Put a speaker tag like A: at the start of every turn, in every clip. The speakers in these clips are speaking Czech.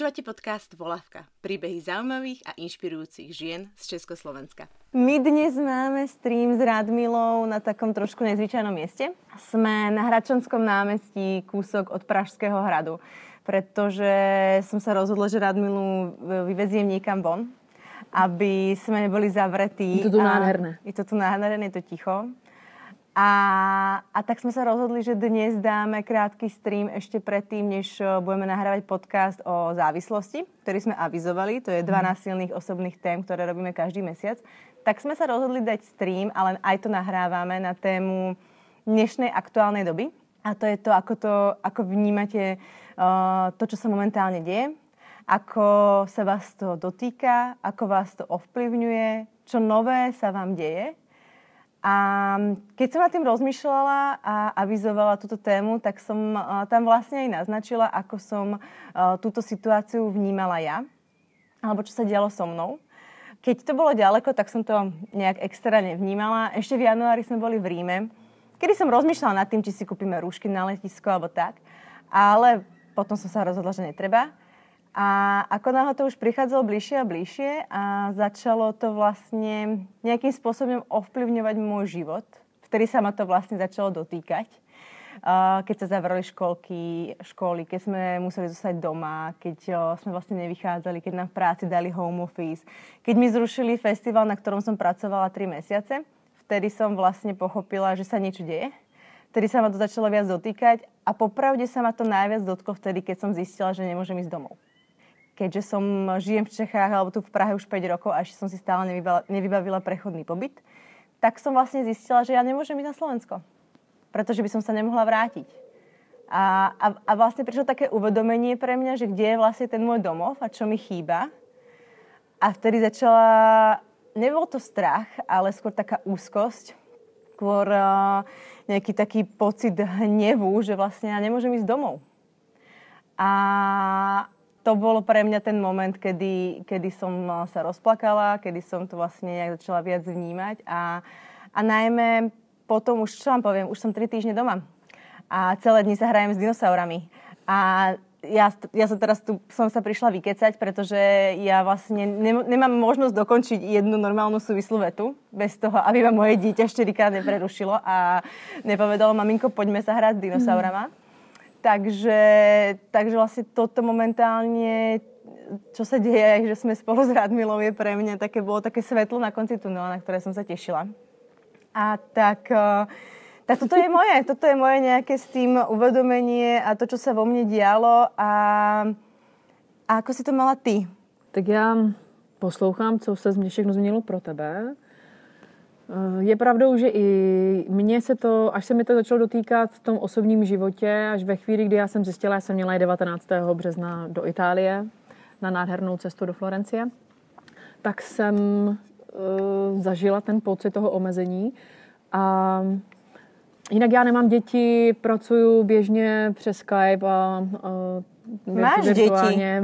A: Počúvate podcast Volavka. Príbehy zaujímavých a inšpirujúcich žien z Československa.
B: My dnes máme stream s Radmilou na takom trošku nezvyčajnom mieste. Sme na Hračanskom námestí, kúsok od Pražského hradu, pretože som sa rozhodla, že Radmilu vyveziem niekam von, aby sme neboli zavretí.
C: Je to tu nádherné.
B: Je to tu nádherné, je to ticho. A, a tak sme sa rozhodli, že dnes dáme krátky stream ešte predtým, než eh, budeme nahrávať podcast o závislosti, ktorý sme avizovali. To je 12 mhm. silných osobných tém, ktoré robíme každý mesiac. Tak sme sa rozhodli dať stream, ale aj to nahrávame na tému dnešnej aktuálnej doby. A to je to, ako, to, ako vnímate uh, to, čo sa momentálne deje, ako sa vás to dotýka, ako vás to ovplyvňuje, čo nové sa vám deje a keď som nad tým rozmýšľala a avizovala túto tému, tak som tam vlastne aj naznačila, ako som túto situáciu vnímala ja, alebo čo sa dialo so mnou. Keď to bolo ďaleko, tak som to nejak extra nevnímala. Ešte v januári sme boli v Ríme, kedy som rozmýšľala nad tým, či si kúpime rúšky na letisko alebo tak. Ale potom som sa rozhodla, že netreba. A ako náhle to už prichádzalo bližšie a bližšie a začalo to vlastne nejakým spôsobom ovplyvňovať môj život, vtedy sa ma to vlastne začalo dotýkať. Keď sa zavrali školky, školy, keď sme museli zostať doma, keď sme vlastne nevychádzali, keď nám v práci dali home office, keď mi zrušili festival, na ktorom som pracovala 3 mesiace, vtedy som vlastne pochopila, že sa niečo deje. Vtedy sa ma to začalo viac dotýkať a popravde sa ma to najviac dotklo vtedy, keď som zistila, že nemôžem ísť domov keďže som žijem v Čechách alebo tu v Prahe už 5 rokov a ešte som si stále nevybavila, nevybavila prechodný pobyt, tak som vlastne zistila, že ja nemôžem ísť na Slovensko. Pretože by som sa nemohla vrátiť. A, a, a vlastne prišlo také uvedomenie pre mňa, že kde je vlastne ten môj domov a čo mi chýba. A vtedy začala, nebol to strach, ale skôr taká úzkosť, skôr uh, nejaký taký pocit hnevu, že vlastne ja nemôžem ísť domov. A, to bolo pre mňa ten moment, kedy, kedy som eh, sa rozplakala, kedy som to vlastne nejak začala viac vnímať a, a najmä potom už, čo vám poviem, už som tri týždne doma a celé dni sa hrajem s dinosaurami. A ja, ja som teraz tu som sa prišla vykecať, pretože ja vlastne ne, nemám možnosť dokončiť jednu normálnu súvislú vetu bez toho, aby ma moje dieťa štyrikrát neprerušilo a nepovedalo, maminko, poďme sa hrať s dinosaurama. Mm. Takže, takže vlastne toto momentálne, čo sa deje, že sme spolu s Radmilou, je pre mňa také, bolo také svetlo na konci tunela, na ktoré som sa tešila. A tak, eh, tak toto je moje, toto je moje nejaké s tým uvedomenie a to, čo sa vo mne dialo a, a ako si to mala ty?
C: Tak já poslouchám, co se všechno změnilo pro tebe je pravdou, že i mně se to, až se mi to začalo dotýkat v tom osobním životě, až ve chvíli, kdy já jsem zjistila, já jsem měla 19. března do Itálie na nádhernou cestu do Florencie, tak jsem uh, zažila ten pocit toho omezení. A jinak já nemám děti, pracuju běžně přes Skype a
B: uh, Máš děti,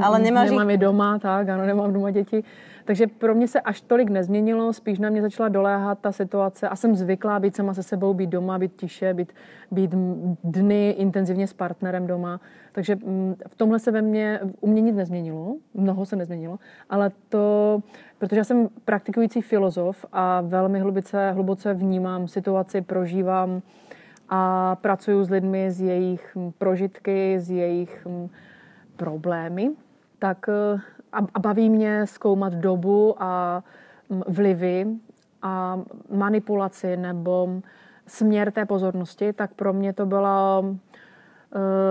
B: ale nemáš
C: Nemám je doma, tak, ano, nemám doma děti. Takže pro mě se až tolik nezměnilo, spíš na mě začala doléhat ta situace a jsem zvyklá být sama se sebou, být doma, být tiše, být, být dny intenzivně s partnerem doma. Takže mm, v tomhle se ve mně, u mě nic nezměnilo, mnoho se nezměnilo, ale to, protože já jsem praktikující filozof a velmi hlubice, hluboce vnímám situaci, prožívám a pracuju s lidmi z jejich prožitky, z jejich problémy, tak a baví mě zkoumat dobu a vlivy a manipulaci nebo směr té pozornosti, tak pro mě to bylo,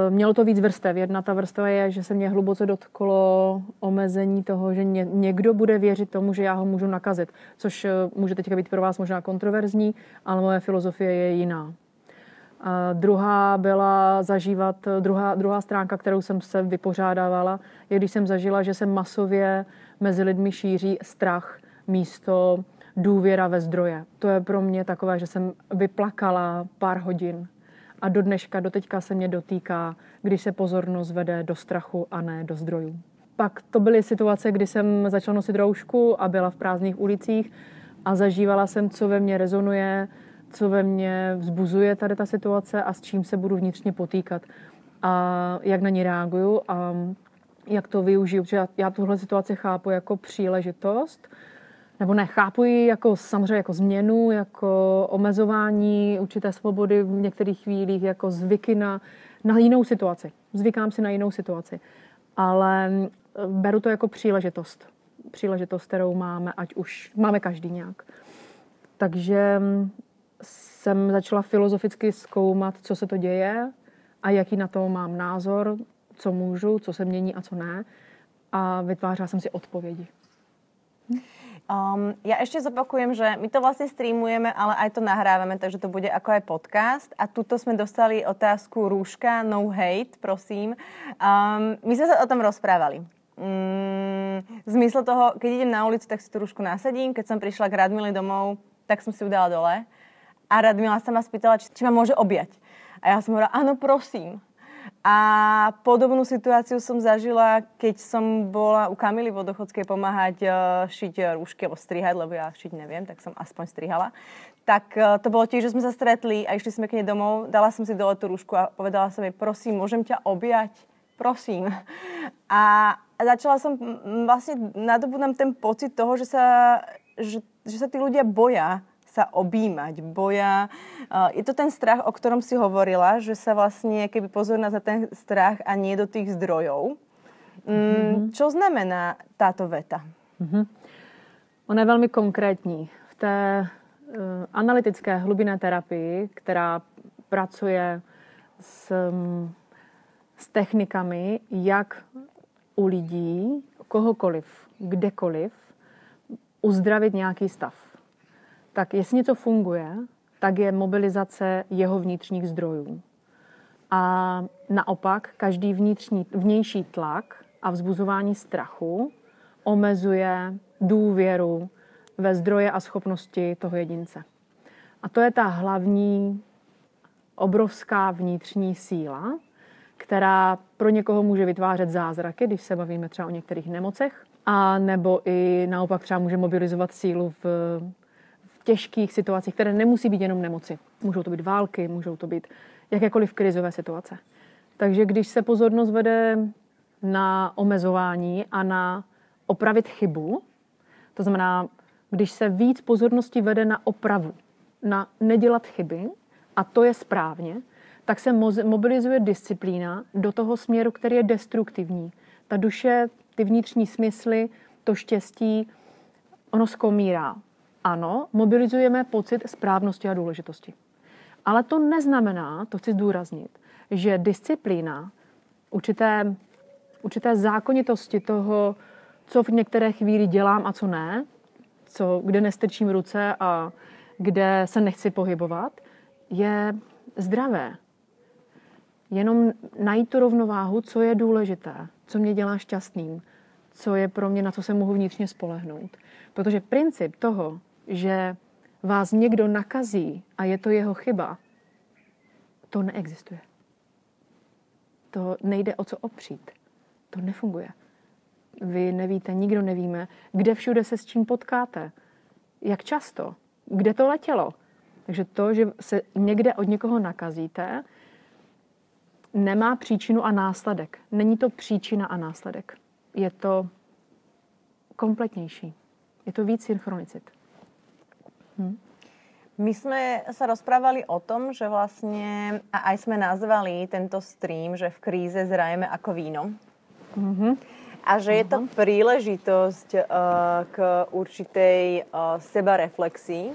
C: e, mělo to víc vrstev. Jedna ta vrstva je, že se mě hluboce dotklo omezení toho, že někdo bude věřit tomu, že já ho můžu nakazit, což e, může teďka být pro vás možná kontroverzní, ale moje filozofie je jiná. A druhá byla zažívat, druhá, druhá stránka, kterou jsem se vypořádávala, je když jsem zažila, že se masově mezi lidmi šíří strach místo důvěra ve zdroje. To je pro mě takové, že jsem vyplakala pár hodin a do dneška, do teďka se mě dotýká, když se pozornost vede do strachu a ne do zdrojů. Pak to byly situace, kdy jsem začala nosit roušku a byla v prázdných ulicích a zažívala jsem, co ve mně rezonuje, co ve mně vzbuzuje tady ta situace a s čím se budu vnitřně potýkat a jak na ní reaguju. A jak to využiju, protože já, já tuhle situaci chápu jako příležitost, nebo ne, chápu ji jako samozřejmě jako změnu, jako omezování určité svobody v některých chvílích, jako zvyky na, na jinou situaci. Zvykám si na jinou situaci. Ale beru to jako příležitost. Příležitost, kterou máme, ať už máme každý nějak. Takže jsem začala filozoficky zkoumat, co se to děje a jaký na to mám názor, co můžu, co se mění a co ne. A vytvářela jsem si odpovědi.
B: Um, ja ešte zopakujem, že my to vlastne streamujeme, ale aj to nahrávame, takže to bude ako aj podcast. A tuto sme dostali otázku rúška, no hate, prosím. Um, my sme sa o tom rozprávali. Um, v zmysle toho, keď idem na ulicu, tak si tú rúšku nasadím. Keď som prišla k Radmile domov, tak som si ju dala dole. A Radmila sa ma spýtala, či, či ma môže objať. A ja som hovorila, áno, prosím. A podobnú situáciu som zažila, keď som bola u Kamily Vodochodskej pomáhať uh, šiť rúšky, alebo strihať, lebo ja šiť neviem, tak som aspoň strihala. Tak uh, to bolo tiež, že sme sa stretli a išli sme k nej domov, dala som si dole tú rúšku a povedala som jej, prosím, môžem ťa objať? Prosím. A začala som vlastne nadobúdam ten pocit toho, že sa, že, že sa tí ľudia boja sa objímať, boja. Je to ten strach, o ktorom si hovorila, že sa vlastne keby pozorná za ten strach a nie do tých zdrojov. Mm-hmm. Čo znamená táto veta? Mm-hmm.
C: Ona je velmi konkrétní. V té uh, analytické hlubinné terapii, která pracuje s, um, s technikami, jak u lidí, kohokoliv, kdekoliv, uzdravit nějaký stav tak jestli něco funguje, tak je mobilizace jeho vnitřních zdrojů. A naopak každý vnitřní, vnější tlak a vzbuzování strachu omezuje důvěru ve zdroje a schopnosti toho jedince. A to je ta hlavní obrovská vnitřní síla, která pro někoho může vytvářet zázraky, když se bavíme třeba o některých nemocech, a nebo i naopak třeba může mobilizovat sílu v těžkých situacích, které nemusí být jenom nemoci. Můžou to být války, můžou to být jakékoliv krizové situace. Takže když se pozornost vede na omezování a na opravit chybu, to znamená, když se víc pozornosti vede na opravu, na nedělat chyby, a to je správně, tak se mobilizuje disciplína do toho směru, který je destruktivní. Ta duše, ty vnitřní smysly, to štěstí, ono skomírá ano, mobilizujeme pocit správnosti a důležitosti. Ale to neznamená, to chci zdůraznit, že disciplína, určité, určité zákonitosti toho, co v některé chvíli dělám a co ne, co, kde nestrčím ruce a kde se nechci pohybovat, je zdravé. Jenom najít tu rovnováhu, co je důležité, co mě dělá šťastným, co je pro mě, na co se mohu vnitřně spolehnout. Protože princip toho, že vás někdo nakazí a je to jeho chyba, to neexistuje. To nejde o co opřít. To nefunguje. Vy nevíte, nikdo nevíme, kde všude se s čím potkáte, jak často, kde to letělo. Takže to, že se někde od někoho nakazíte, nemá příčinu a následek. Není to příčina a následek. Je to kompletnější. Je to víc synchronicit.
B: Hm. My sme sa rozprávali o tom, že vlastne, a aj sme nazvali tento stream, že v kríze zrajeme ako víno. Mm-hmm. A že je to mhm. príležitosť uh, k určitej uh, sebareflexii.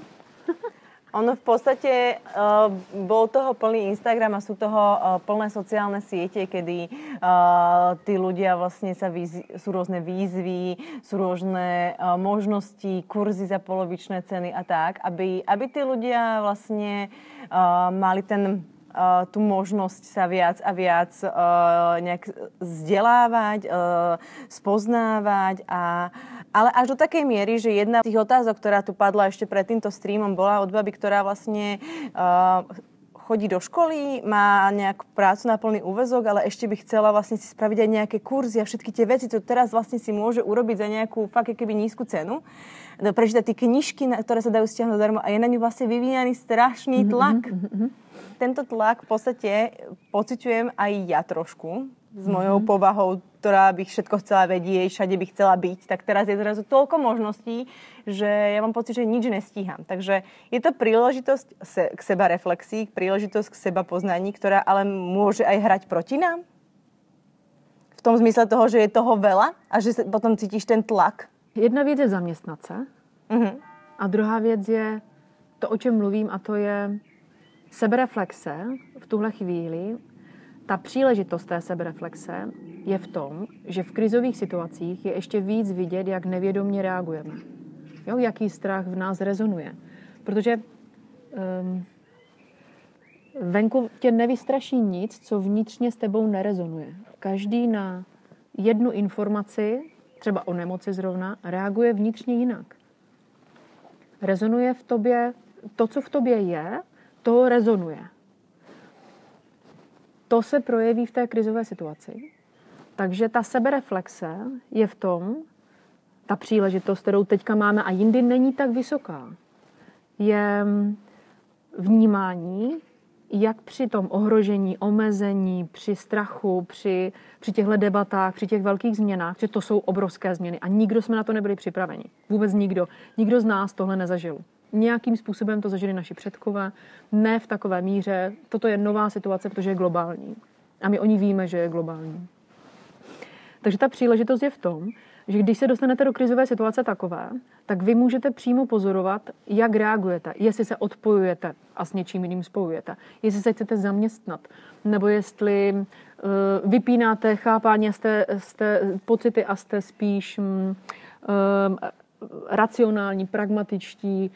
B: Ono v podstate uh, bol toho plný Instagram a sú toho uh, plné sociálne siete, kedy uh, tí ľudia vlastne sa výz- sú rôzne výzvy, sú rôzne uh, možnosti, kurzy za polovičné ceny a tak, aby, aby tí ľudia vlastne uh, mali ten uh, tú možnosť sa viac a viac uh, nejak vzdelávať, uh, spoznávať a ale až do takej miery, že jedna z tých otázok, ktorá tu padla ešte pred týmto streamom, bola od baby, ktorá vlastne uh, chodí do školy, má nejakú prácu na plný úvezok, ale ešte by chcela vlastne si spraviť aj nejaké kurzy a všetky tie veci, čo teraz vlastne si môže urobiť za nejakú fakt keby nízku cenu. Prečítať tie knižky, ktoré sa dajú stiahnuť darmo a je na ňu vlastne vyvíjaný strašný mhm, tlak. Mm-hmm tento tlak v podstate pociťujem aj ja trošku, s mojou mm-hmm. povahou, ktorá by všetko chcela vedieť, všade by chcela byť, tak teraz je zrazu toľko možností, že ja mám pocit, že nič nestíham. Takže je to príležitosť se, k seba reflexii, príležitosť k seba poznaní, ktorá ale môže aj hrať proti nám? V tom zmysle toho, že je toho veľa a že potom cítíš ten tlak?
C: Jedna věc je zaměstnat se mm-hmm. a druhá věc je to, o čem mluvím, a to je sebereflexe v tuhle chvíli ta příležitost té sebereflexe je v tom, že v krizových situacích je ještě víc vidět, jak nevědomně reagujeme. Jo, jaký strach v nás rezonuje. Protože um, venku tě nevystraší nic, co vnitřně s tebou nerezonuje. Každý na jednu informaci, třeba o nemoci zrovna, reaguje vnitřně jinak. Rezonuje v tobě, to, co v tobě je, to rezonuje to se projeví v té krizové situaci. Takže ta sebereflexe je v tom, ta příležitost, kterou teďka máme a jindy není tak vysoká, je vnímání, jak při tom ohrožení, omezení, při strachu, při, při těchto debatách, při těch velkých změnách, že to jsou obrovské změny a nikdo jsme na to nebyli připraveni. Vůbec nikdo. Nikdo z nás tohle nezažil. Nějakým způsobem to zažili naši předkové, ne v takové míře. Toto je nová situace, protože je globální. A my oni víme, že je globální. Takže ta příležitost je v tom, že když se dostanete do krizové situace takové, tak vy můžete přímo pozorovat, jak reagujete, jestli se odpojujete a s něčím jiným spojujete, jestli se chcete zaměstnat, nebo jestli uh, vypínáte chápání, jste, jste pocity a jste spíš um, racionální, pragmatičtí,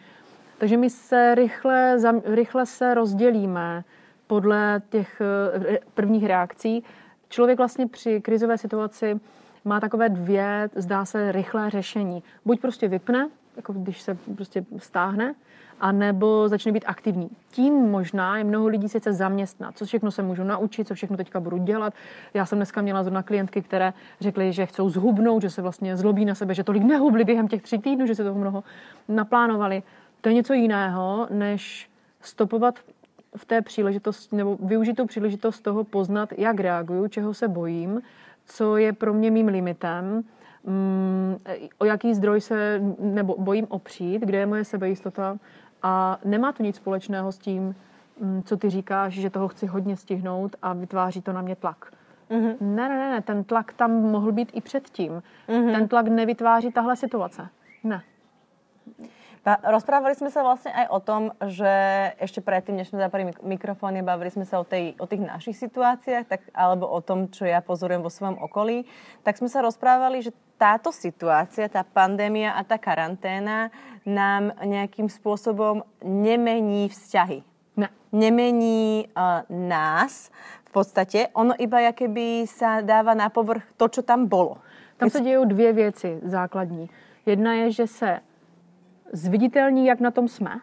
C: takže my se rychle, rychle se rozdělíme podle těch eh, prvních reakcí. Člověk vlastně při krizové situaci má takové dvě, zdá se, rychlé řešení. Buď prostě vypne, jako když se prostě stáhne, a nebo začne být aktivní. Tím možná je mnoho lidí se chce zaměstnat. Co všechno se můžu naučit, co všechno teďka budu dělat. Já jsem dneska měla zrovna klientky, které řekly, že chcou zhubnout, že se vlastně zlobí na sebe, že tolik nehubli během těch tří týdnů, že se toho mnoho naplánovali. To je něco jiného, než stopovat v té příležitosti, nebo využít tu příležitost toho poznat, jak reaguju, čeho se bojím, co je pro mě mým limitem, mm, o jaký zdroj se nebo bojím opřít, kde je moje sebejistota a nemá to nic společného s tím, mm, co ty říkáš, že toho chci hodně stihnout a vytváří to na mě tlak. Mm-hmm. Ne, ne, ne, ten tlak tam mohl být i předtím. Mm-hmm. Ten tlak nevytváří tahle situace. Ne.
B: Rozprávali sme sa vlastne aj o tom, že ešte predtým, než sme zapali mikrofóny, bavili sme sa o, tej, o tých našich situáciách, tak, alebo o tom, čo ja pozorujem vo svojom okolí, tak sme sa rozprávali, že táto situácia, tá pandémia a tá karanténa nám nejakým spôsobom nemení vzťahy.
C: Ne.
B: Nemení uh, nás v podstate. Ono iba keby sa dáva na povrch to, čo tam bolo.
C: Tam se dějou dvě věci základní. Jedna je, že se zviditelní, jak na tom jsme,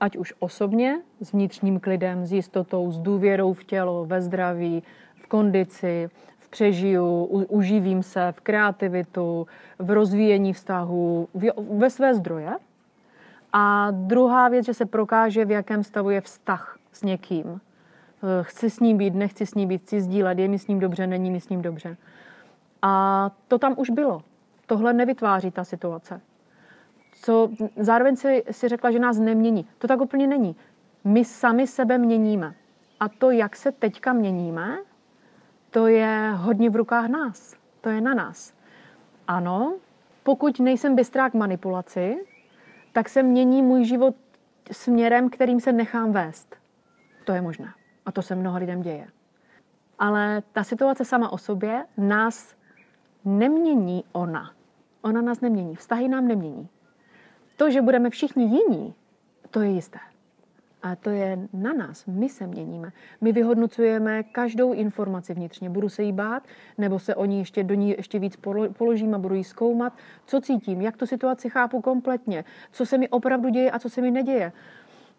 C: ať už osobně, s vnitřním klidem, s jistotou, s důvěrou v tělo, ve zdraví, v kondici, v přežiju, u, uživím se, v kreativitu, v rozvíjení vztahu, v, ve své zdroje. A druhá věc, že se prokáže, v jakém stavu je vztah s někým. Eh, chci s ním být, nechci s ním být, chci sdílet, je mi s ním dobře, není mi s ním dobře. A to tam už bylo. Tohle nevytváří ta situace co zároveň si, si řekla, že nás nemění. To tak úplně není. My sami sebe měníme. A to, jak se teďka měníme, to je hodně v rukách nás. To je na nás. Ano, pokud nejsem bystrá k manipulaci, tak se mění můj život směrem, kterým se nechám vést. To je možné. A to se mnoha lidem děje. Ale ta situace sama o sobě nás nemění ona. Ona nás nemění. Vztahy nám nemění. To, že budeme všichni jiní, to je jisté. A to je na nás. My se měníme. My vyhodnocujeme každou informaci vnitřně. Budu se jí bát, nebo se o ní ještě do ní ještě víc položím a budu jí zkoumat, co cítím, jak tu situaci chápu kompletně, co se mi opravdu děje a co se mi neděje.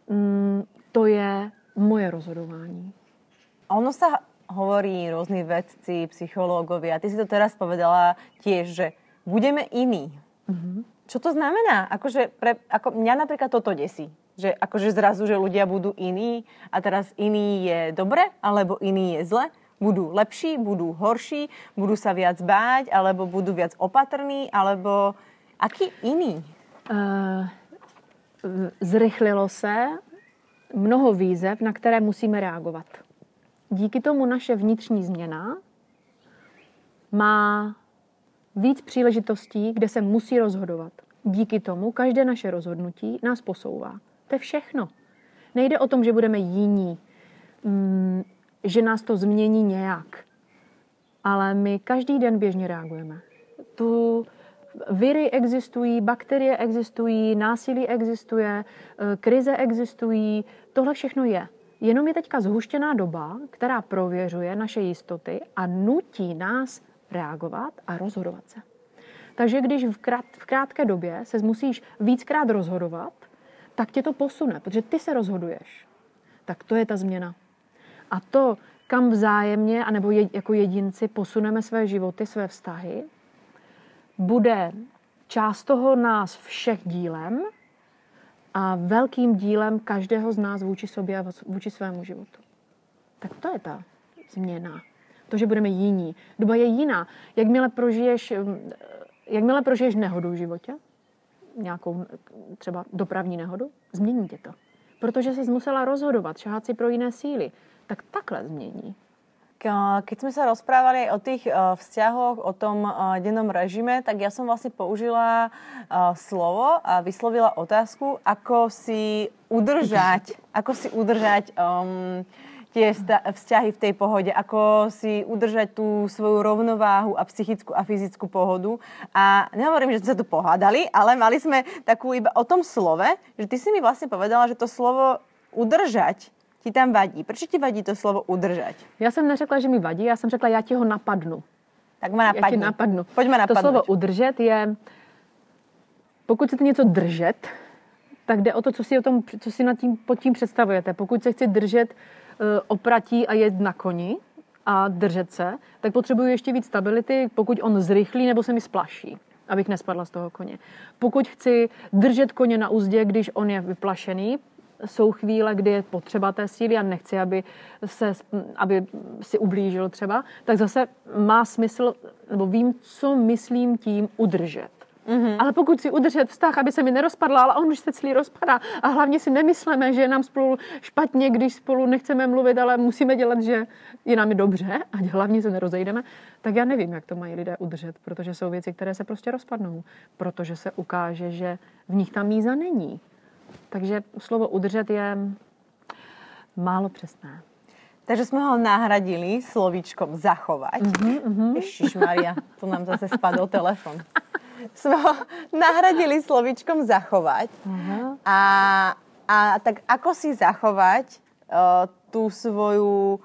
C: Mm, to je moje rozhodování.
B: Ono se hovorí různí vedci, psychológovia. A ty si to teraz povedala tiež, že budeme iní. Mm-hmm. Čo to znamená? Akože pre, ako mňa napríklad toto desí. Že akože zrazu, že ľudia budú iní a teraz iný je dobre, alebo iný je zle. Budú lepší, budú horší, budú sa viac báť, alebo budú viac opatrní, alebo aký iný? Uh,
C: zrychlilo se mnoho výzev, na které musíme reagovat. Díky tomu naše vnitřní změna má víc příležitostí, kde se musí rozhodovat. Díky tomu každé naše rozhodnutí nás posouvá. To je všechno. Nejde o tom, že budeme jiní, mm, že nás to změní nějak. Ale my každý den běžně reagujeme. Tu viry existují, bakterie existují, násilí existuje, eh, krize existují, tohle všechno je. Jenom je teďka zhuštěná doba, která prověřuje naše jistoty a nutí nás reagovat a rozhodovat se. Takže když v, krát, v krátké době se musíš víckrát rozhodovat, tak tě to posune, protože ty se rozhoduješ. Tak to je ta změna. A to, kam vzájemně, anebo je, jako jedinci posuneme své životy, své vztahy, bude část toho nás všech dílem a velkým dílem každého z nás vůči sobě a vůči svému životu. Tak to je ta změna. To, že budeme jiní. Doba je jiná. Jakmile prožiješ, jakmile prožiješ nehodu v životě, nějakou třeba dopravní nehodu, změní tě to. Protože jsi musela rozhodovat, šahat si pro jiné síly. Tak takhle změní.
B: Keď sme sa rozprávali o tých vzťahoch, o tom dennom režime, tak ja som vlastne použila slovo a vyslovila otázku, ako si udržať, ako si udržať um, tie vzťahy v tej pohode, ako si udržať tú svoju rovnováhu a psychickú a fyzickú pohodu. A nehovorím, že sme sa tu pohádali, ale mali sme takú iba o tom slove, že ty si mi vlastne povedala, že to slovo udržať ti tam vadí? Proč ti vadí to slovo udržet?
C: Já jsem neřekla, že mi vadí, já jsem řekla, já ti ho napadnu.
B: Tak má napadnu. Já
C: ti napadnu.
B: Pojďme napadnout.
C: To slovo udržet je, pokud chcete něco držet, tak jde o to, co si, o tom, co si nad tím, pod tím představujete. Pokud se chci držet opratí a jet na koni a držet se, tak potřebuji ještě víc stability, pokud on zrychlí nebo se mi splaší abych nespadla z toho koně. Pokud chci držet koně na úzdě, když on je vyplašený, jsou chvíle, kdy je potřeba té síly a nechci, aby, se, aby si ublížil třeba, tak zase má smysl, nebo vím, co myslím tím udržet. Mm-hmm. Ale pokud si udržet vztah, aby se mi nerozpadla, ale on už se celý rozpadá a hlavně si nemyslíme, že je nám spolu špatně, když spolu nechceme mluvit, ale musíme dělat, že je nám dobře a hlavně se nerozejdeme, tak já nevím, jak to mají lidé udržet, protože jsou věci, které se prostě rozpadnou, protože se ukáže, že v nich ta míza není. Takže slovo udržet je málo přesné.
B: Takže jsme ho nahradili slovíčkom zachovať. Uh-huh, uh-huh. Ježiš Maria, tu nám zase spadl telefon. Jsme ho nahradili slovíčkom zachovať. Uh-huh. A, a tak ako si zachovať uh, tú svoju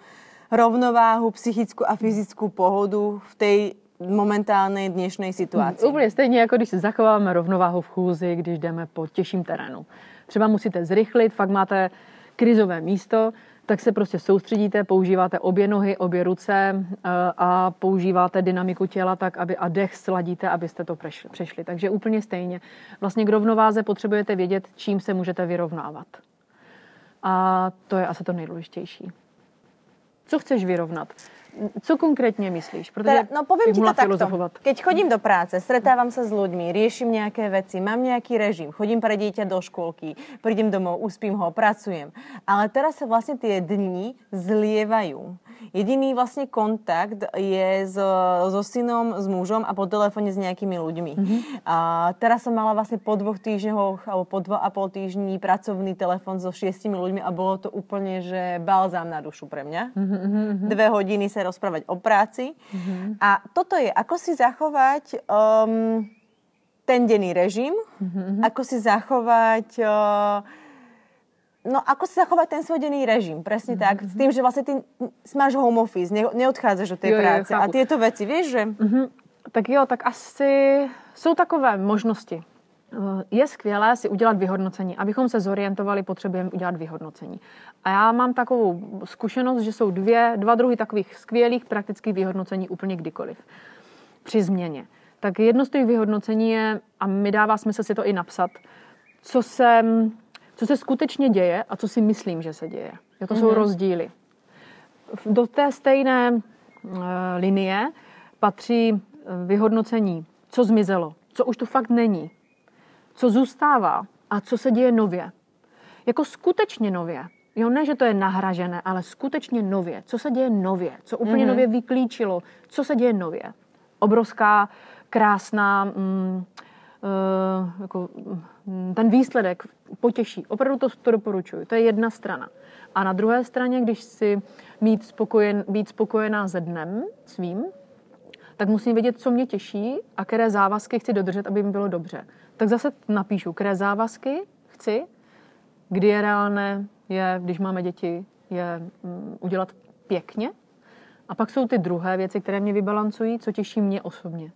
B: rovnováhu, psychickú a fyzickú pohodu v tej momentálnej dnešnej situaci.
C: Úplně stejně, jako když si zachováváme rovnováhu v chůzi, když jdeme po těžším terénu třeba musíte zrychlit, fakt máte krizové místo, tak se prostě soustředíte, používáte obě nohy, obě ruce eh, a používáte dynamiku těla tak, aby a dech sladíte, abyste to přešli. Takže úplně stejně. Vlastně k rovnováze potřebujete vědět, čím se můžete vyrovnávat. A to je asi to nejdůležitější. Co chceš vyrovnat? Co konkrétně myslíš?
B: Protože teda, no poviem ti to takto. Keď chodím do práce, stretávam sa s ľuďmi, riešim nejaké veci, mám nejaký režim, chodím pre dieťa do školky, prídem domov, uspím ho, pracujem. Ale teraz sa vlastne tie dni zlievajú. Jediný vlastne kontakt je so, so synom, s mužom a po telefóne s nejakými ľuďmi. Mm-hmm. A teraz som mala vlastne po dvoch týždňoch alebo po dva a pol týždni pracovný telefon so šiestimi ľuďmi a bolo to úplne, že balzám na dušu pre mňa. Mm-hmm. Dve hodiny sa rozprávať o práci. Mm-hmm. A toto je, ako si zachovať um, ten denný režim, mm-hmm. ako si zachovať... Uh, No ako si zachovať ten svoj denný režim, presne mm-hmm. tak. S tým, že vlastne ty máš home office, ne, neodchádzaš do tej jo, práce. Jo, a tieto veci, vieš, že... Mm-hmm.
C: Tak jo, tak asi jsou takové možnosti. Eh, je skvělé si udělat vyhodnocení. Abychom se zorientovali, potřebujeme udělat vyhodnocení. A já mám takovou zkušenost, že jsou dvě, dva druhy takových skvělých praktických vyhodnocení úplně kdykoliv. Při změně. Tak jedno z těch vyhodnocení je, a mi dává smysl si to i napsat, co se co se skutečně děje a co si myslím, že se děje. Jo, to mm-hmm. jsou mhm. rozdíly. do té stejné uh, linie patří eh, vyhodnocení, co zmizelo, co už tu fakt není, co zůstává a co se děje nově. Jako skutečně nově. Jo, ne, že to je nahražené, ale skutečně nově. Co se děje nově? Co úplně mm-hmm. nově vyklíčilo? Co se děje nově? Obrovská, krásná, mm, uh, jako, mm, ten výsledek potěší. Opravdu to, to doporučuji. To je jedna strana. A na druhé straně, když si mít spokojen, být spokojená se dnem svým, tak musím vědět, co mě těší a které závazky chci dodržet, aby mi bylo dobře. Tak zase napíšu, které závazky chci, kdy je reálné, je, když máme děti, je mm, udělat pěkně. A pak jsou ty druhé věci, které mě vybalancují, co těší mě osobně.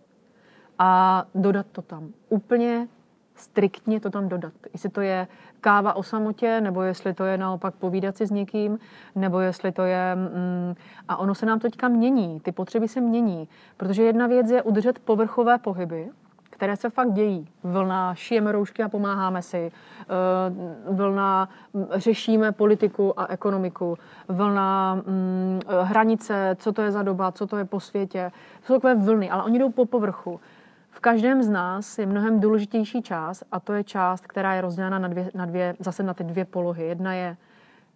C: A dodat to tam. Úplně striktně to tam dodat. Jestli to je káva o samotě, nebo jestli to je naopak povídat si s někým, nebo jestli to je... Mm, a ono se nám teďka mění, ty potřeby se mění. Protože jedna věc je udržet povrchové pohyby, které se fakt dějí. Vlna, šijeme roušky a pomáháme si. Eh, vlna, mm, řešíme politiku a ekonomiku. Vlna, mm, hranice, co to je za doba, co to je po světě. To jsou takové vlny, ale oni jdou po povrchu. V každém z nás je mnohem důležitější část a to je část, která je rozdělena na dvě, na dvě, zase na ty dvě polohy. Jedna je,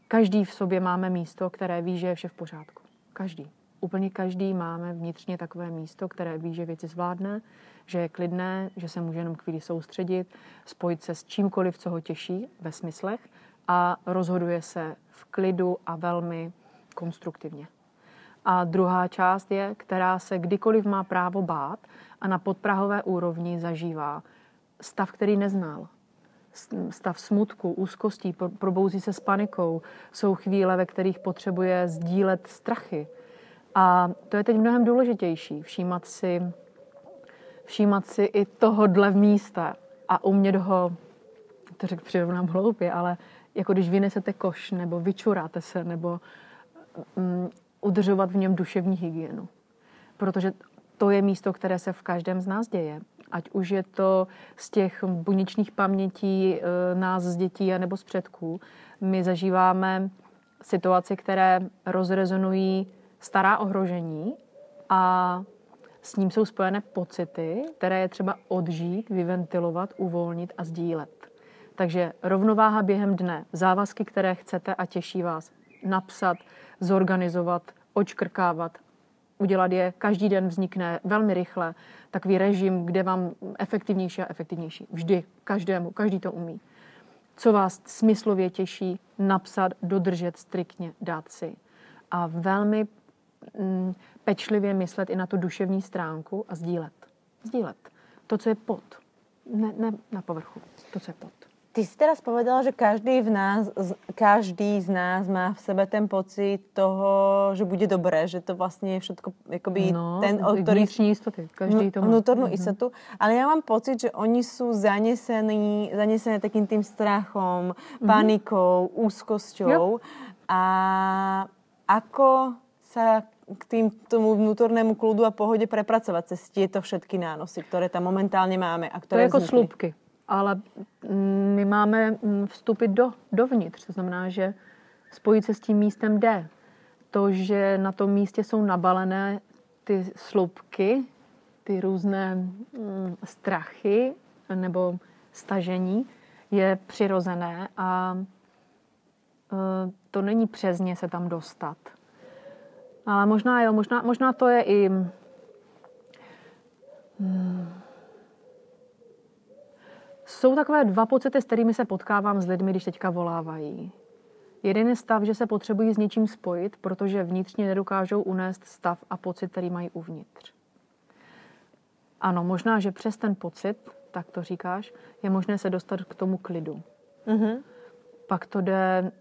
C: každý v sobě máme místo, které ví, že je vše v pořádku. Každý. Úplně každý máme vnitřně takové místo, které ví, že věci zvládne, že je klidné, že se může jenom chvíli soustředit, spojit se s čímkoliv, co ho těší ve smyslech a rozhoduje se v klidu a velmi konstruktivně. A druhá část je, která se kdykoliv má právo bát a na podprahové úrovni zažívá stav, který neznal. Stav smutku, úzkostí, probouzí se s panikou. Jsou chvíle, ve kterých potřebuje sdílet strachy. A to je teď mnohem důležitější. Všímat si, všímat si i tohodle v místa a umět ho, to řekl přirovnám hloupě, ale jako když vynesete koš, nebo vyčuráte se, nebo mm, udržovat v něm duševní hygienu. Protože to je místo, které se v každém z nás děje. Ať už je to z těch buněčných pamětí e, nás z dětí nebo z předků. My zažíváme situace, které rozrezonují stará ohrožení a s ním jsou spojené pocity, které je třeba odžít, vyventilovat, uvolnit a sdílet. Takže rovnováha během dne, závazky, které chcete a těší vás, napsat, zorganizovat, očkrkávat, udělat je, každý den vznikne velmi rychle takový režim, kde vám efektivnější a efektivnější. Vždy, každému, každý to umí. Co vás smyslově těší, napsat, dodržet striktně, dát si. A velmi mm, pečlivě myslet i na tu duševní stránku a sdílet. Sdílet. To, co je pod. Ne, ne na povrchu. To, co je pod.
B: Ty si teraz povedala, že každý, v nás, každý z nás má v sebe ten pocit toho, že bude dobré, že to vlastně je všetko jakoby
C: no, ten, o ktorý... jistoty, každý to má.
B: Vnútornú mm-hmm. istotu. Ale já mám pocit, že oni jsou zanesení, zanesené takým tým strachom, mm-hmm. panikou, úzkosťou. A ako sa k tým, tomu vnútornému kľudu a pohode prepracovať cez tieto všetky nánosy, ktoré tam momentálně máme a které
C: To je jako vznikly. slupky ale my máme vstupit do, dovnitř, to znamená, že spojit se s tím místem jde. To, že na tom místě jsou nabalené ty slupky, ty různé mm, strachy nebo stažení, je přirozené a e, to není přes ně se tam dostat. Ale možná jo, možná, možná to je i mm, jsou takové dva pocity, s kterými se potkávám s lidmi, když teďka volávají. Jeden je stav, že se potřebují s něčím spojit, protože vnitřně nedokážou unést stav a pocit, který mají uvnitř. Ano, možná, že přes ten pocit, tak to říkáš, je možné se dostat k tomu klidu. Mm-hmm. Pak to jde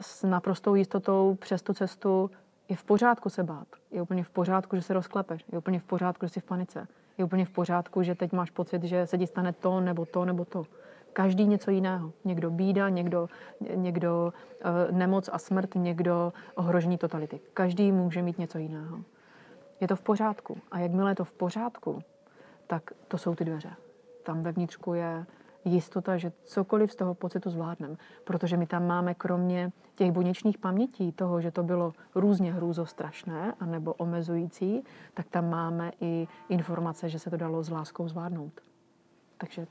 C: s naprostou jistotou přes tu cestu. Je v pořádku se bát. Je úplně v pořádku, že se rozklepeš. Je úplně v pořádku, že jsi v panice je úplně v pořádku, že teď máš pocit, že se ti stane to, nebo to, nebo to. Každý něco jiného. Někdo bída, někdo, někdo uh, nemoc a smrt, někdo ohrožení totality. Každý může mít něco jiného. Je to v pořádku. A jakmile je to v pořádku, tak to jsou ty dveře. Tam vevnitřku je jistota, že cokoliv z toho pocitu zvládneme. Protože my tam máme kromě těch buněčných pamětí, toho, že to bylo různě hrůzostrašné anebo omezující, tak tam máme i informace, že se to dalo s láskou zvládnout. Takže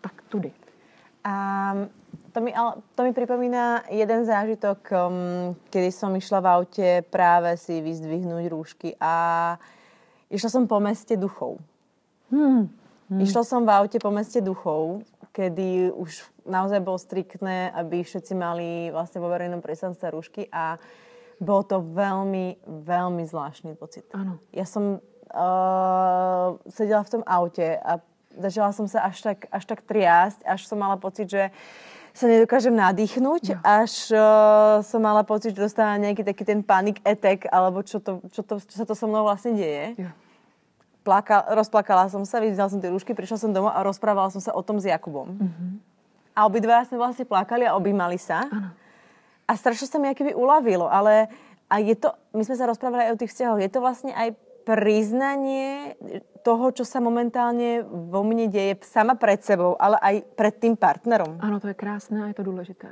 C: tak tudy.
B: A to mi, to mi pripomína jeden zážitok, um, kedy som išla v aute práve si vyzdvihnúť rúšky a išla som po meste duchov. Hmm. Hmm. Išla som v aute po meste duchov, kedy už naozaj bolo striktné, aby všetci mali vlastne vo verejnom priestranstve rúšky a bol to veľmi, veľmi zvláštny pocit.
C: Ano.
B: Ja som uh, sedela v tom aute a začala som sa až tak, až tak triásť, až som mala pocit, že sa nedokážem nadýchnuť, ja. až uh, som mala pocit, že dostávam nejaký taký ten panic attack, alebo čo, to, čo, to, čo sa to so mnou vlastne deje. Ja. Plaka, rozplakala som sa, videla som tie rúšky, prišla som domov a rozprávala som sa o tom s Jakubom. Mm-hmm. A obidva sme vlastne plakali a objímali sa. Ano. A strašne sa mi akoby uľavilo, ale a je to, my sme sa rozprávali aj o tých vzťahoch, je to vlastne aj priznanie toho, čo sa momentálně vo mne děje sama před sebou, ale aj před tým partnerom.
C: Ano, to je krásné a je to důležité.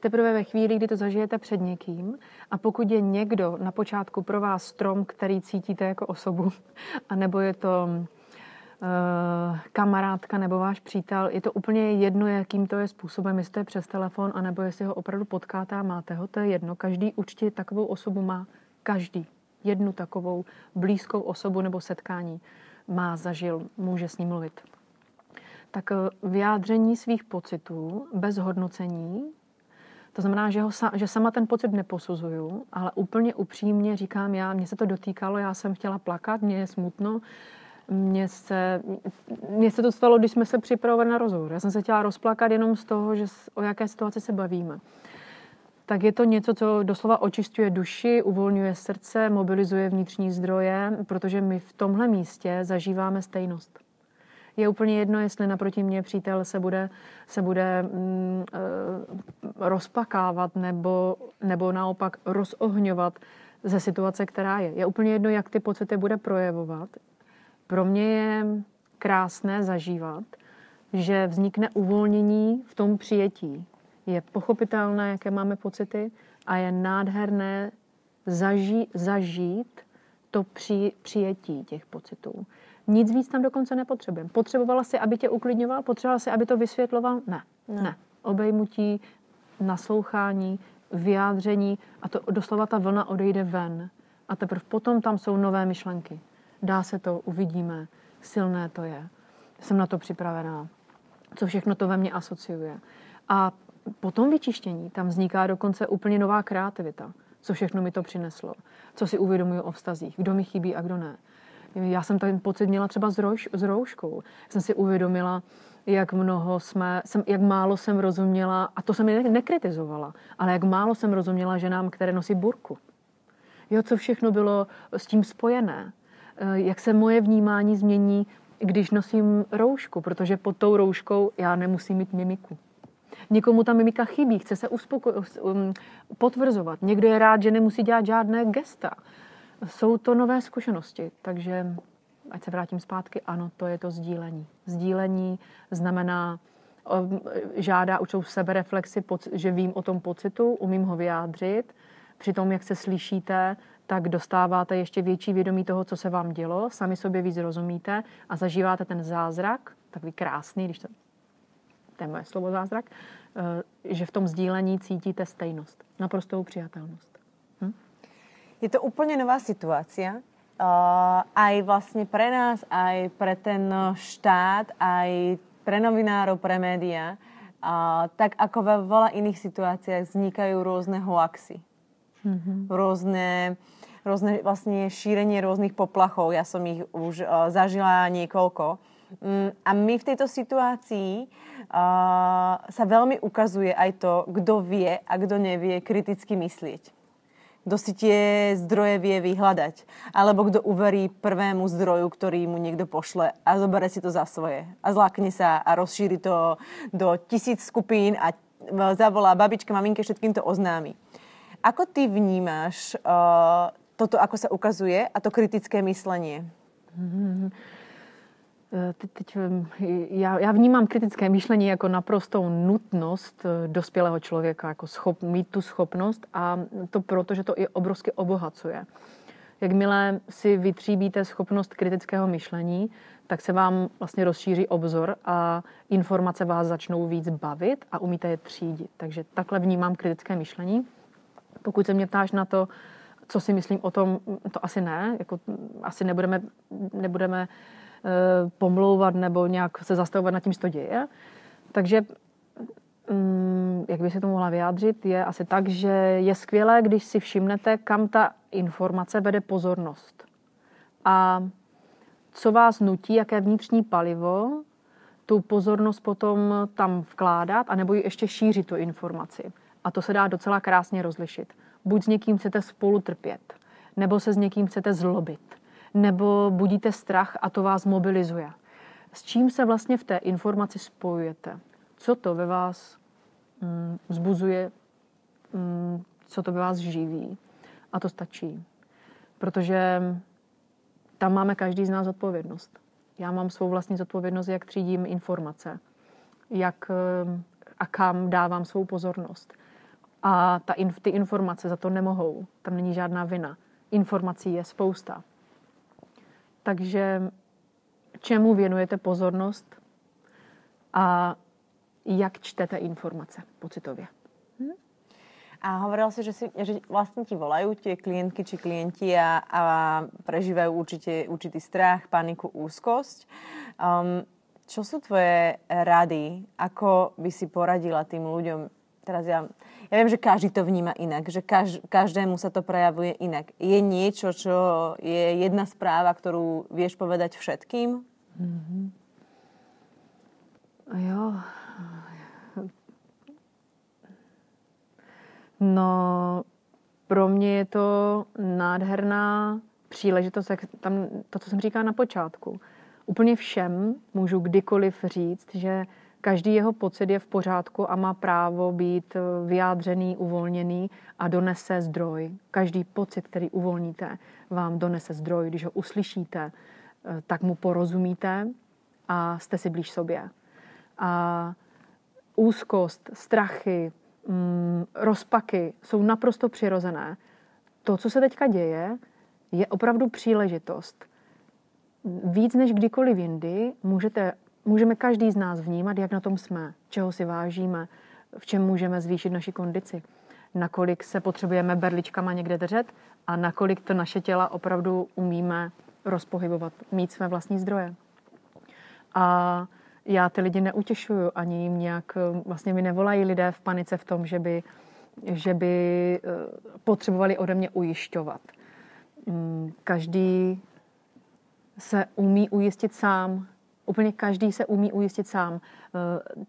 C: Teprve ve chvíli, kdy to zažijete před někým a pokud je někdo na počátku pro vás strom, který cítíte jako osobu, anebo je to uh, kamarádka nebo váš přítel, je to úplně jedno, jakým to je způsobem, jestli to je přes telefon, anebo jestli ho opravdu potkáte a máte ho, to je jedno. Každý určitě takovou osobu má. Každý jednu takovou blízkou osobu nebo setkání má, zažil, může s ním mluvit. Tak eh, vyjádření svých pocitů bez hodnocení, to znamená, že, ho, že sama ten pocit neposuzuju, ale úplně upřímně říkám já, mně se to dotýkalo, já jsem chtěla plakat, mně je smutno, mně se, mně se to stalo, když jsme se připravovali na rozhovor. Já jsem se chtěla rozplakat jenom z toho, že o jaké situaci se bavíme tak je to něco, co doslova očistuje duši, uvolňuje srdce, mobilizuje vnitřní zdroje, protože my v tomhle místě zažíváme stejnost. Je úplně jedno, jestli naproti mě přítel se bude, se bude mm, e, rozpakávat nebo, nebo naopak rozohňovat ze situace, která je. Je úplně jedno, jak ty pocity bude projevovat. Pro mě je krásné zažívat, že vznikne uvolnění v tom přijetí, je pochopitelné, jaké máme pocity a je nádherné zaží, zažít to při, přijetí těch pocitů. Nic víc tam dokonce nepotřebujeme. Potřebovala si, aby tě uklidňoval? Potřebovala si, aby to vysvětloval? Ne. Ne. ne. Obejmutí, naslouchání, vyjádření a to doslova ta vlna odejde ven. A teprve potom tam jsou nové myšlenky. Dá se to, uvidíme, silné to je. Jsem na to připravená. Co všechno to ve mně asociuje. A po tom vyčištění tam vzniká dokonce úplně nová kreativita. Co všechno mi to přineslo. Co si uvědomuji o vztazích. Kdo mi chybí a kdo ne. Já jsem ten pocit měla třeba s, rouš, s rouškou. Jsem si uvědomila, jak mnoho jsme, jsem, jak málo jsem rozuměla, a to jsem ne, nekritizovala, ale jak málo jsem rozuměla ženám, které nosí burku. Jo, co všechno bylo s tím spojené. Eh, jak se moje vnímání změní, když nosím roušku, protože pod tou rouškou já nemusím mít mimiku. Někomu ta mimika chybí, chce se uspoko- um, potvrzovat. Někdo je rád, že nemusí dělat žádné gesta. Jsou to nové zkušenosti, takže ať se vrátím zpátky, ano, to je to sdílení. Sdílení znamená, um, žádá určitou sebereflexi, že vím o tom pocitu, umím ho vyjádřit. Při tom, jak se slyšíte, tak dostáváte ještě větší vědomí toho, co se vám dělo, sami sobě víc rozumíte a zažíváte ten zázrak, takový krásný, když to to je moje slovo zázrak, eh, že v tom sdílení cítíte stejnost, naprostou přijatelnost.
B: Je to úplně nová situace. Uh, aj vlastně pre nás, aj pre ten štát, aj pre novinárov, pre média, uh, tak ako ve veľa iných situáciách vznikajú rôzne hoaxy. Mm-hmm. Rôzne, rôzne vlastne šírenie rôznych poplachov. Ja som ich už uh, zažila niekoľko. Mm, a my v tejto situácii uh, sa veľmi ukazuje aj to, kdo vie a kdo nevie kriticky myslieť. Kdo si tie zdroje vie vyhľadať. Alebo kdo uverí prvému zdroju, ktorý mu niekto pošle a zobere si to za svoje. A zlákne sa a rozšíri to do tisíc skupín a zavolá babička, maminke, všetkým to oznámi. Ako ty vnímáš uh, toto, ako sa ukazuje a to kritické myslenie? Mm-hmm.
C: Eh, teď, teď, já, já vnímám kritické myšlení jako naprostou nutnost eh, dospělého člověka, jako schop, mít tu schopnost a to proto, že to i obrovsky obohacuje. Jakmile si vytříbíte schopnost kritického myšlení, tak se vám vlastně rozšíří obzor a informace vás začnou víc bavit a umíte je třídit. Takže takhle vnímám kritické myšlení. Pokud se mě ptáš na to, co si myslím o tom, to asi ne. Jako, asi nebudeme, nebudeme Eh, pomlouvat nebo nějak se zastavovat nad tím, co to děje. Takže mm, jak by se to mohla vyjádřit, je asi tak, že je skvělé, když si všimnete, kam ta informace vede pozornost. A co vás nutí, jaké vnitřní palivo tu pozornost potom tam vkládat, anebo ji ještě šířit tu informaci. A to se dá docela krásně rozlišit. Buď s někým chcete spolu trpět, nebo se s někým chcete zlobit, nebo budíte strach a to vás mobilizuje. S čím se vlastně v té informaci spojujete? Co to ve vás mm, vzbuzuje, mm, co to ve vás živí? A to stačí. Protože tam máme každý z nás odpovědnost. Já mám svou vlastní zodpovědnost, jak třídím informace, jak a kam dávám svou pozornost. A ta, ty informace za to nemohou. Tam není žádná vina. Informací je spousta. Takže čemu věnujete pozornost a jak čtete informace pocitově. Hm?
B: A hovorila si, že, si, že vlastne ti volajú tie klientky či klienti a, a prežívajú určite, určitý strach, paniku, úzkosť. Um, čo sú tvoje rady? Ako by si poradila tým ľuďom? Teraz ja ja viem, že každý to vníma inak, že kaž, každému sa to prejavuje inak. Je niečo, čo je jedna správa, ktorú vieš povedať všetkým? Mm-hmm.
C: Jo. No, pro mě je to nádherná příležitost, jak tam, to, co jsem říkala na počátku. Úplně všem můžu kdykoliv říct, že Každý jeho pocit je v pořádku a má právo být eh, vyjádřený, uvolněný a donese zdroj. Každý pocit, který uvolníte, vám donese zdroj. Když ho uslyšíte, eh, tak mu porozumíte a jste si blíž sobě. A úzkost, strachy, mm, rozpaky jsou naprosto přirozené. To, co se teďka děje, je opravdu příležitost. Víc než kdykoliv jindy můžete můžeme každý z nás vnímat, jak na tom jsme, čeho si vážíme, v čem můžeme zvýšit naši kondici, nakolik se potřebujeme berličkama někde držet a nakolik to naše těla opravdu umíme rozpohybovat, mít své vlastní zdroje. A já ty lidi neutěšuju, ani jim nějak, vlastně mi nevolají lidé v panice v tom, že by, že by eh, potřebovali ode mě ujišťovat. Mm, každý se umí ujistit sám, Úplně každý se umí ujistit sám. Eh,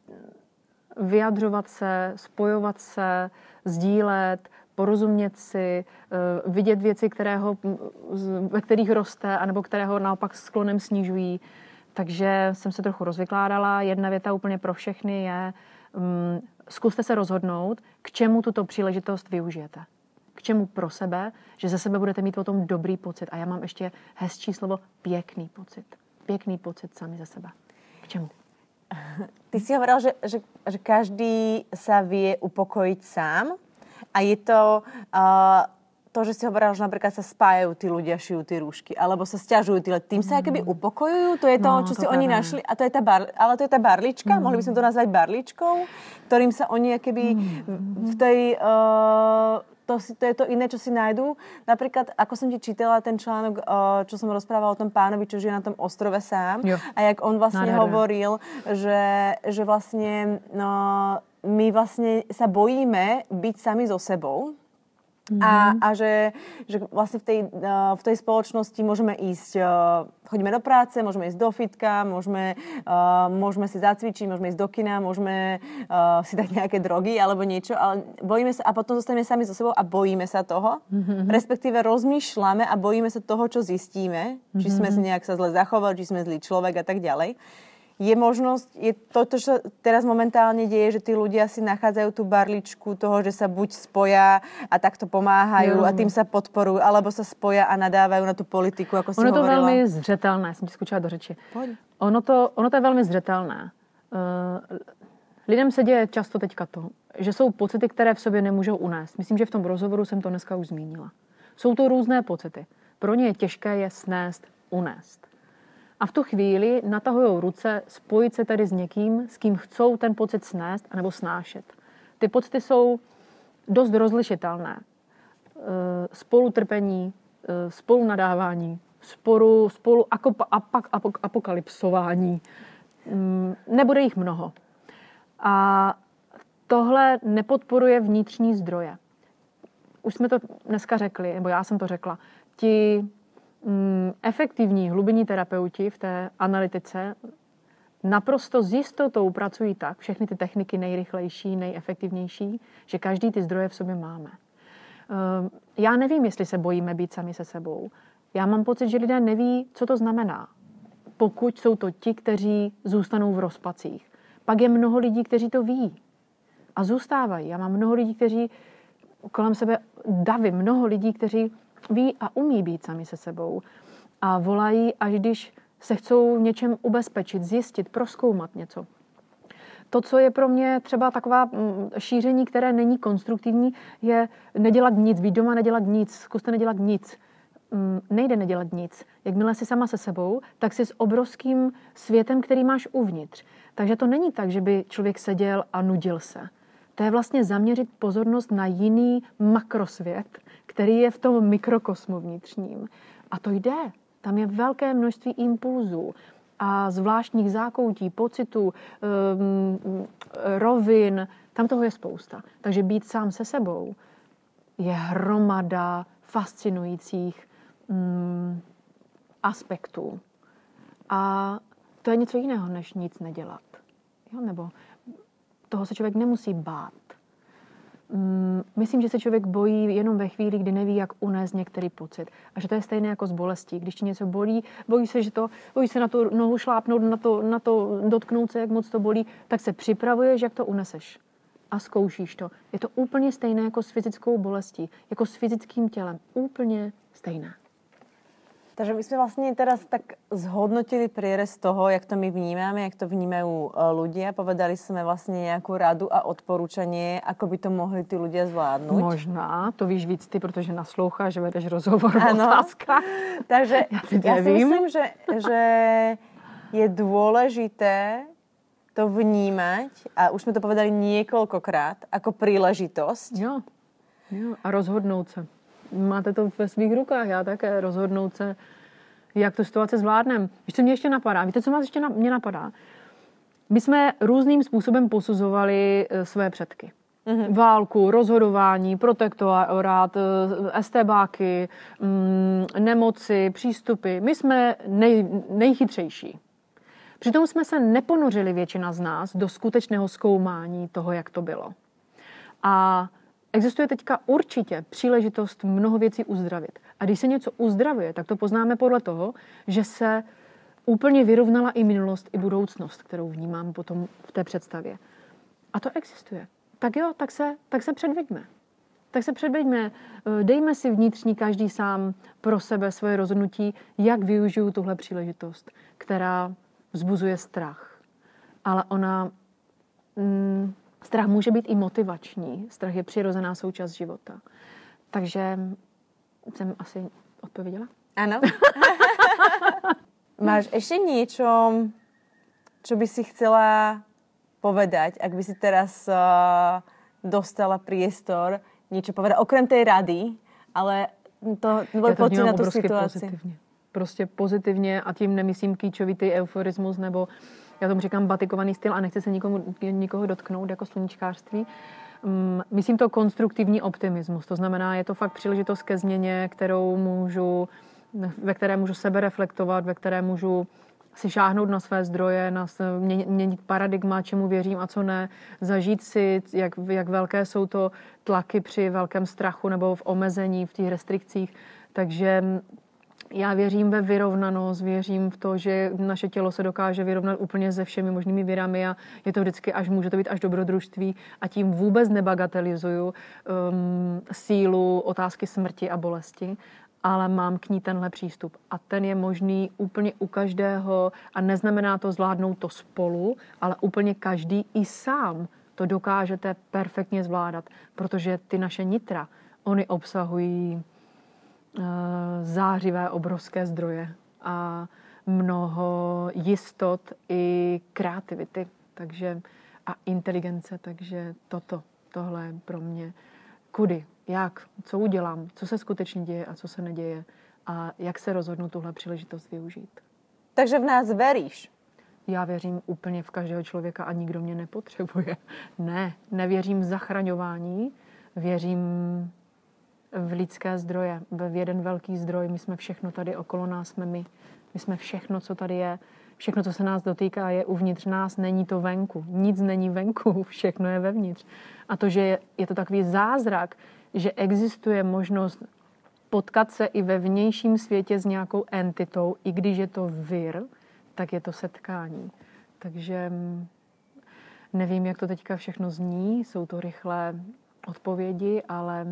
C: vyjadřovat se, spojovat se, sdílet, porozumět si, eh, vidět věci, kterého, ve kterých roste, anebo kterého naopak sklonem snižují. Takže jsem se trochu rozvykládala. Jedna věta úplně pro všechny je, um, zkuste se rozhodnout, k čemu tuto příležitost využijete. K čemu pro sebe, že ze sebe budete mít potom dobrý pocit. A já mám ještě hezčí slovo pěkný pocit pěkný pocit sami za seba. K čemu?
B: Ty si hovoril, že, že, že každý sa vie upokojiť sám a je to uh, to, že si hovoril, že napríklad sa spájajú tí ľudia, šijú tí rúšky, alebo sa stiažujú tí tým sa akoby mm. upokojujú, to je to, no, čo to si oni našli, a to je tá bar, ale to je tá barlička, mm. mohli by sme to nazvať barličkou, ktorým sa oni akoby mm. v tej uh, to, si, to je to iné, čo si nájdú. Napríklad, ako som ti čítala ten článok, čo som rozprávala o tom pánovi, čo žije na tom ostrove sám. Jo. A jak on vlastne Nádherné. hovoril, že, že vlastne no, my vlastne sa bojíme byť sami so sebou Mm-hmm. A, a že, že vlastne v tej, v tej spoločnosti môžeme ísť, chodíme do práce, môžeme ísť do fitka, môžeme, môžeme si zacvičiť, môžeme ísť do kina, môžeme si dať nejaké drogy alebo niečo, ale bojíme sa a potom zostaneme sami so sebou a bojíme sa toho, mm-hmm. respektíve rozmýšľame a bojíme sa toho, čo zistíme, mm-hmm. či sme si nejak sa zle zachovali, či sme zlý človek a tak ďalej. Je možnosť, je to, čo sa teraz momentálne deje, že tí ľudia si nachádzajú tú barličku toho, že sa buď spoja a takto pomáhajú jo. a tým sa podporujú, alebo sa spoja a nadávajú na tu politiku, ako si
C: Ono to
B: hovorila.
C: velmi zřetelné, jsem ti skočila do řeči.
B: Pojď.
C: Ono to, ono to je velmi zřetelné. Uh, lidem se děje často teďka to, že jsou pocity, které v sobě nemůžou unést. Myslím, že v tom rozhovoru jsem to dneska už zmínila. Jsou to různé pocity. Pro ně je těžké je snést, unést. A v tu chvíli natahují ruce spojit se tedy s někým, s kým chcou ten pocit snést anebo snášet. Ty pocity jsou dost rozlišitelné. Eh, Spolutrpení, eh, spolunadávání, sporu, spolu apokalypsování. Mm, Nebude jich mnoho. A tohle nepodporuje vnitřní zdroje. Už jsme to dneska řekli, nebo já jsem to řekla. Ti mm, efektivní hlubinní terapeuti v té analytice naprosto s jistotou pracují tak, všechny ty techniky nejrychlejší, nejefektivnější, že každý ty zdroje v sobě máme. Ehm, Já nevím, jestli se bojíme být sami se sebou. Já mám pocit, že lidé neví, co to znamená, pokud jsou to ti, kteří zůstanou v rozpacích. Pak je mnoho lidí, kteří to ví a zůstávají. Já mám mnoho lidí, kteří kolem sebe davy, mnoho lidí, kteří ví a umí být sami se sebou a volají, až když se chcou v něčem ubezpečit, zjistit, proskoumat něco. To, co je pro mě třeba taková mm, šíření, které není konstruktivní, je nedělat nic, být doma, nedělat nic, zkuste nedělat nic. Mm, Nejde nedělat nic. Jakmile jsi sama se sebou, tak jsi s obrovským světem, který máš uvnitř. Takže to není tak, že by člověk seděl a nudil se. To je vlastně zaměřit pozornost na jiný makrosvět, který je v tom mikrokosmu vnitřním. A to jde. Tam je velké množství impulzů a zvláštních zákoutí, pocitů, um, rovin. Tam toho je spousta. Takže být sám se sebou je hromada fascinujících um, aspektů. A to je něco jiného, než nic nedělat. Jo? Nebo toho se člověk nemusí bát. Mm, Myslím, že se člověk bojí jenom ve chvíli, kdy neví, jak unést některý pocit. A že to je stejné jako s bolestí. Když ti něco bolí, bojí se, že to, bojí se na tu nohu šlápnout, na to, na to dotknout se, jak moc to bolí, tak se připravuješ, jak to uneseš. A zkoušíš to. Je to úplně stejné jako s fyzickou bolestí, jako s fyzickým tělem. Úplně stejné.
B: Takže my sme vlastne teraz tak zhodnotili prierez toho, jak to my vnímame, jak to vnímajú e, ľudia. Povedali sme vlastne nejakú radu a odporúčanie, ako by to mohli tí ľudia zvládnuť.
C: Možná, to víš víc ty, protože nasloucháš, že vedeš rozhovor o
B: Ano.
C: otázkách.
B: Takže
C: teď
B: ja si myslím, že, že je dôležité to vnímať, a už sme to povedali niekoľkokrát, ako príležitosť.
C: Jo. jo. A rozhodnout se. Máte to ve svých rukách, já také, rozhodnout se, jak tu situaci zvládnem. Víš, co mě ještě napadá? Víte, co vás ještě na, mě napadá? My jsme různým způsobem posuzovali eh, své předky. Mm-hmm. Válku, rozhodování, protektorát, eh, estébáky, mm, nemoci, přístupy. My jsme nej, nejchytřejší. Přitom jsme se neponořili většina z nás do skutečného zkoumání toho, jak to bylo. A existuje teďka určitě příležitost mnoho věcí uzdravit. A když se něco uzdravuje, tak to poznáme podle toho, že se úplně vyrovnala i minulost, i budoucnost, kterou vnímám potom v té představě. A to existuje. Tak jo, tak se, tak se předveďme. Tak se předveďme, eh, dejme si vnitřní každý sám pro sebe svoje rozhodnutí, jak využiju tuhle příležitost, která vzbuzuje strach. Ale ona, mm, strach může být i motivační. Strach je přirozená součást života. Takže jsem asi odpověděla.
B: Áno. Máš ešte niečo, čo by si chcela povedať, ak by si teraz uh, dostala priestor niečo povedať, okrem tej rady, ale to
C: Já to
B: pocit na
C: obrovsky
B: situaci.
C: pozitivně. Prostě pozitivně a tím nemyslím kýčovitý euforismus nebo já tomu říkám batikovaný styl a nechci se nikomu, nikoho dotknout jako sluníčkářství. Mm, Myslím to konstruktivní optimismus. To znamená, je to fakt příležitost ke změně, kterou můžu, ve které můžu sebe reflektovat, ve které můžu si šáhnout na své zdroje, na měnit, měnit paradigma, čemu věřím a co ne, zažít si, jak, jak velké jsou to tlaky při velkém strachu nebo v omezení, v těch restrikcích. Takže já věřím ve vyrovnanost, věřím v to, že naše tělo se dokáže vyrovnat úplně se všemi možnými virami a je to vždycky až, může to být až dobrodružství a tím vůbec nebagatelizuju um, sílu otázky smrti a bolesti, ale mám k ní tenhle přístup. A ten je možný úplně u každého a neznamená to zvládnout to spolu, ale úplně každý i sám to dokážete perfektně zvládat, protože ty naše nitra, oni obsahují zářivé obrovské zdroje a mnoho jistot i kreativity takže, a inteligence, takže toto, tohle je pro mě kudy, jak, co udělám, co se skutečně děje a co se neděje a jak se rozhodnu tuhle příležitost využít.
B: Takže v nás veríš?
C: Já věřím úplně v každého člověka a nikdo mě nepotřebuje. Ne, nevěřím v zachraňování, věřím v lidské zdroje, v jeden velký zdroj. My jsme všechno tady okolo nás, jsme my. My jsme všechno, co tady je. Všechno, co se nás dotýká, je uvnitř nás, není to venku. Nic není venku, všechno je vevnitř. A to, že je to takový zázrak, že existuje možnost potkat se i ve vnějším světě s nějakou entitou, i když je to vir, tak je to setkání. Takže mm, nevím, jak to teďka všechno zní, jsou to rychlé odpovědi, ale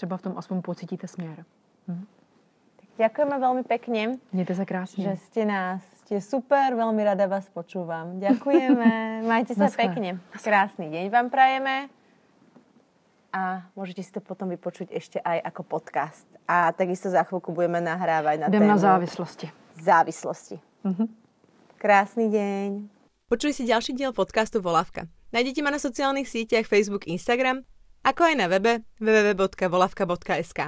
C: třeba v tom aspoň pocítíte směr. Hm?
B: Ďakujeme veľmi pekne.
C: Mějte se krásně.
B: Že ste nás, ste super, veľmi rada vás počúvam. Ďakujeme, majte sa
C: Naschle.
B: pekne. Krásny deň vám prajeme a môžete si to potom vypočuť ešte aj ako podcast. A takisto za chvíľku budeme nahrávať na
C: Jdem
B: tému
C: na závislosti.
B: závislosti.
C: Mhm.
B: Krásny deň.
A: Počuli si ďalší diel podcastu Volavka. Nájdete ma na sociálnych sieťach Facebook, Instagram, ako aj na webe www.volavka.sk.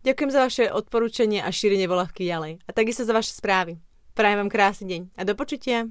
A: Ďakujem za vaše odporúčanie a šírenie Volavky ďalej a takisto za vaše správy. Prajem vám krásny deň a do počutia.